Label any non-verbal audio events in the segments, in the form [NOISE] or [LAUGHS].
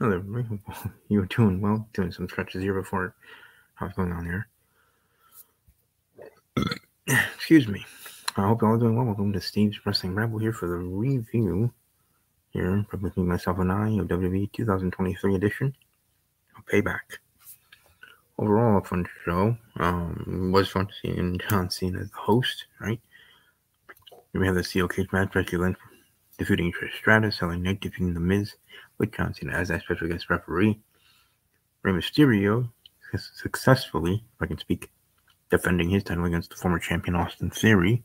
Oh, [LAUGHS] you were doing well, doing some stretches here before I was going on there. [CLEARS THROAT] Excuse me. I hope you all doing well. Welcome to Steve's Wrestling Rebel here for the review here me, myself, and I of WWE 2023 edition of Payback. Overall, a fun show. Um, was fun seeing John Cena as the host, right? We have the steel cage match, Becky Lynch defeating Trish Stratus, LA Knight defeating The Miz with John Cena as that special guest referee. Rey Mysterio successfully, if I can speak, defending his title against the former champion Austin Theory.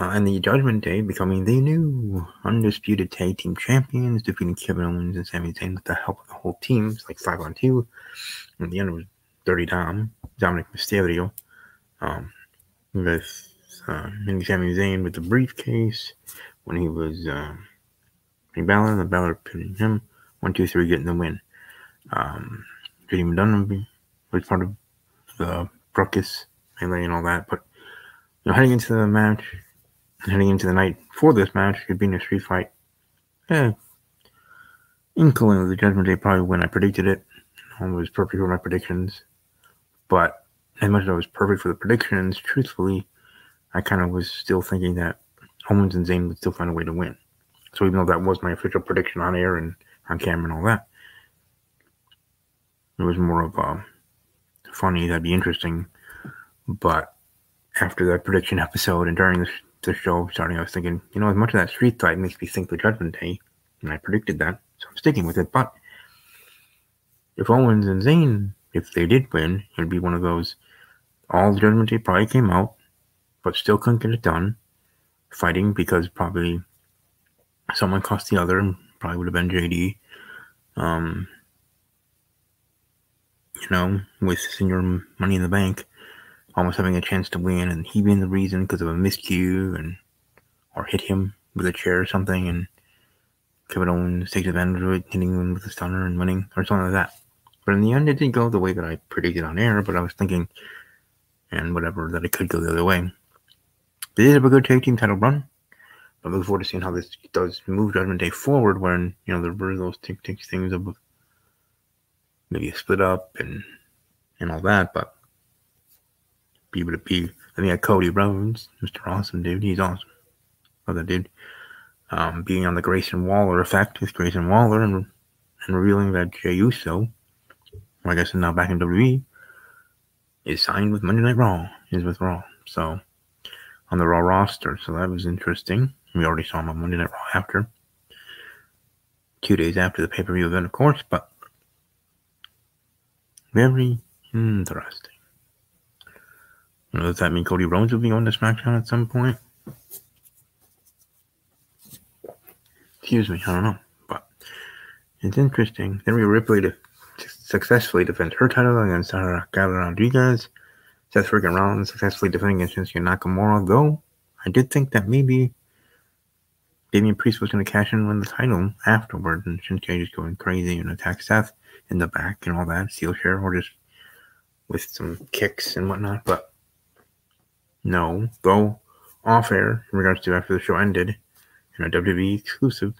Uh, and the Judgment Day becoming the new undisputed tag team champions, defeating Kevin Owens and Sami Zayn with the help of the whole team. It's like five on two. In the end, was Dirty Dom, Dominik Mysterio, um, with uh, Sami Zayn with the briefcase when he was um, pinning Balor, the Balor pinning him. One, two, three, getting the win. Um, JD McDonagh was part of the ruckus, melee, and all that. But you know, heading into the match, heading into the night for this match, it being a street fight. Yeah, inkling of the Judgment Day probably when I predicted it. I was perfect for my predictions, but as much as I was perfect for the predictions, truthfully, I kind of was still thinking that Owens and Zayn would still find a way to win. So even though that was my official prediction on air and on camera and all that, it was more of a funny, that'd be interesting. But after that prediction episode and during the, the show starting, I was thinking, you know, as much of that street fight makes me think the Judgment Day, and I predicted that, so I'm sticking with it. But if Owens and Zayn, if they did win, it'd be one of those. All the Judgment Day probably came out, but still couldn't get it done, fighting because probably someone cost the other, probably would have been JD. Um, you know, with Señor Money in the Bank, almost having a chance to win, and he being the reason because of a miscue and or hit him with a chair or something, and Kevin Owens takes advantage of it, hitting him with a stunner and winning, or something like that. But in the end, it didn't go the way that I predicted on air, but I was thinking, and whatever, that it could go the other way. They did have a good tag team title run. I look forward to seeing how this does move Judgment Day forward when, you know, there were those tick tick things of maybe a split up and and all that, but be able to be I think Cody Rhodes, Mr. Awesome dude, he's awesome. Love that dude. Um, being on the Grayson Waller effect with Grayson Waller and and revealing that Jey Uso, I guess now back in WWE, is signed with Monday Night Raw. Is with Raw. So on the Raw roster. So that was interesting. We already saw him on Monday Night Raw after. Two days after the pay per view event, of course, but very interesting. You know, does that mean Cody Rhodes will be on to SmackDown at some point? Excuse me, I don't know. But it's interesting. Then Rhea Ripley to successfully defend her title against Sarah Gala Rodriguez. Seth freaking Rollins successfully defending against Shinsuke Nakamura, though I did think that maybe Damian Priest was going to cash in and win the title afterward, and Shinsuke just going crazy and attack Seth in the back and all that, or just with some kicks and whatnot. But no, though off air in regards to after the show ended, in a WWE exclusive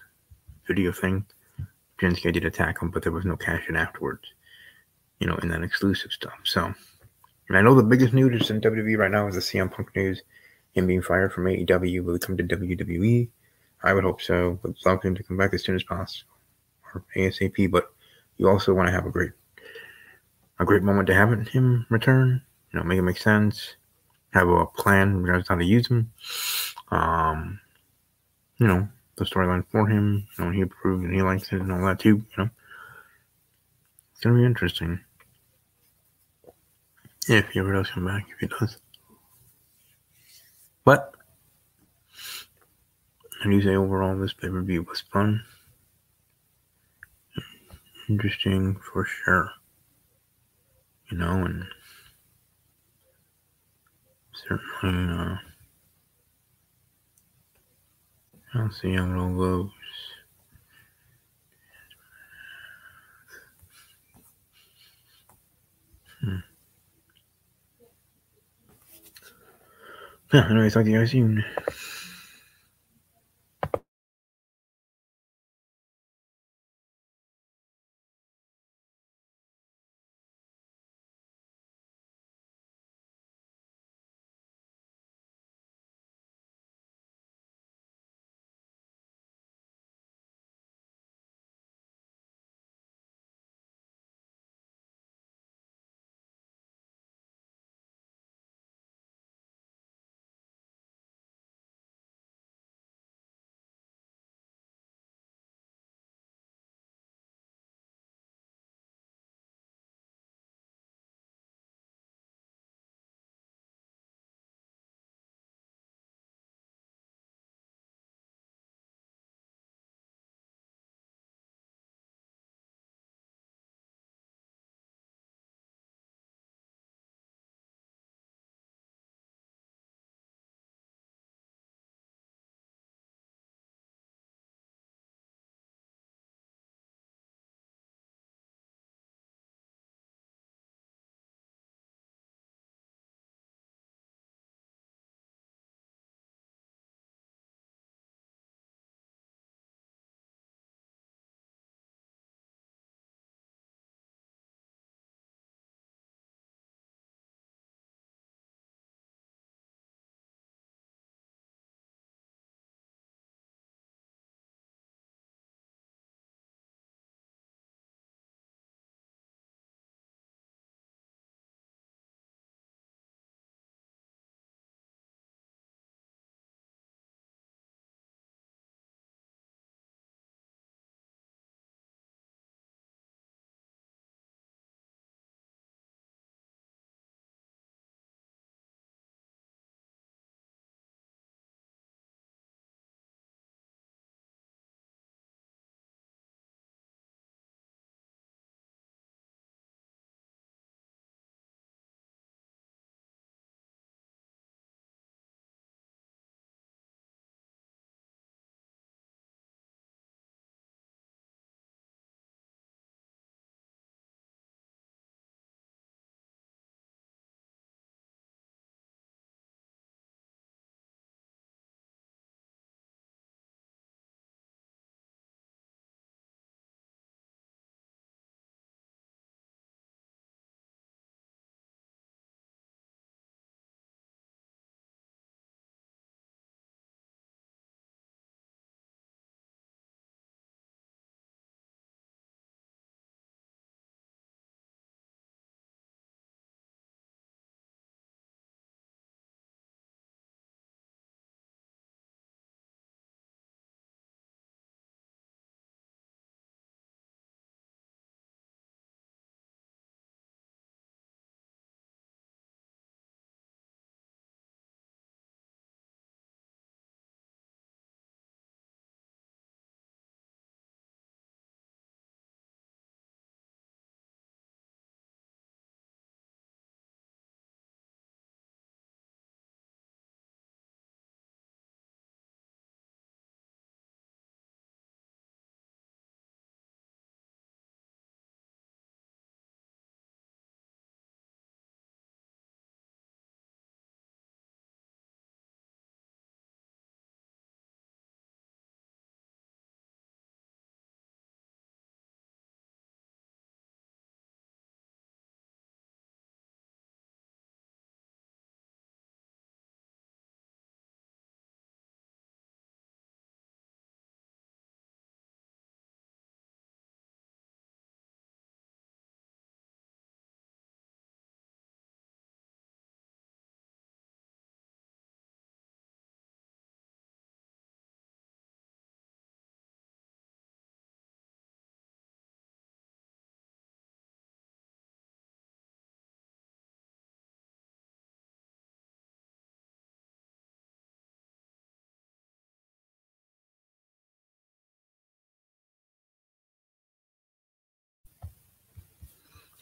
video thing, Shinsuke did attack him, but there was no cash in afterwards, you know, in that exclusive stuff. So and I know the biggest news in WWE right now is the CM Punk news. Him being fired from AEW. Will come to WWE? I would hope so. Would love him to come back as soon as possible. Or ASAP. But you also want to have a great a great moment to have him return. You know, make it make sense. Have a plan in regards how to use him. Um, you know, the storyline for him. You know, he approved and he likes it and all that too. You know, it's gonna be interesting. If he ever does come back, if he does. But I do say overall this pay per view was fun. Interesting for sure. You know, and certainly uh I'll see how it all goes. Hmm. Yeah, anyways, talk to you guys soon.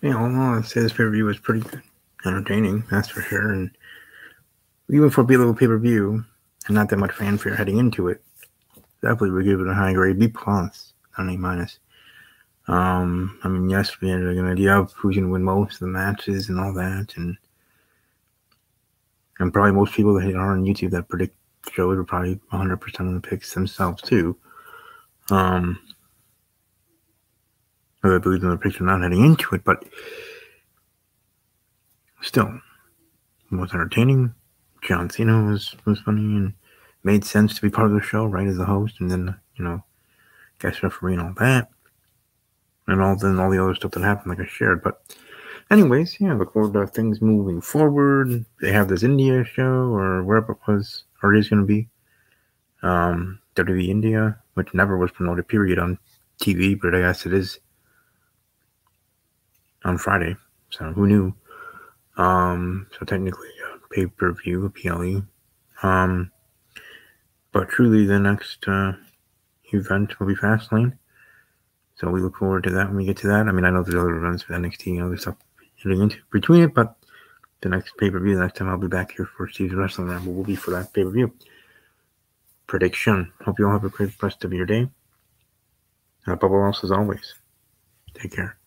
Yeah, all I'd say this pay per view was pretty good, entertaining, that's for sure. And even for a B level pay per view, and not that much fanfare heading into it, definitely would give it a high grade B plus, not an A minus. Um, I mean, yes, we had an idea of who's to win most of the matches and all that, and and probably most people that are on YouTube that predict shows are probably 100% of the picks themselves too. Um, I believe in the or not heading into it, but still, it was entertaining. John Cena was was funny and made sense to be part of the show, right, as a host, and then you know, guest referee and all that and all then all the other stuff that happened, like I shared. But, anyways, yeah, look forward to things moving forward. They have this India show or wherever it was or is going to be. Um, WWE India, which never was promoted, period, on TV, but I guess it is on Friday. So who knew? Um, so technically, a pay per view, a PLE. Um, but truly, the next uh, event will be Fastlane. So we look forward to that when we get to that. I mean, I know there's other events for NXT and other stuff hitting into between it, but the next pay per view, the next time I'll be back here for Steve's Wrestling Ramble will be for that pay per view. Prediction. Hope you all have a great rest of your day. Uh, Bubble House as always. Take care.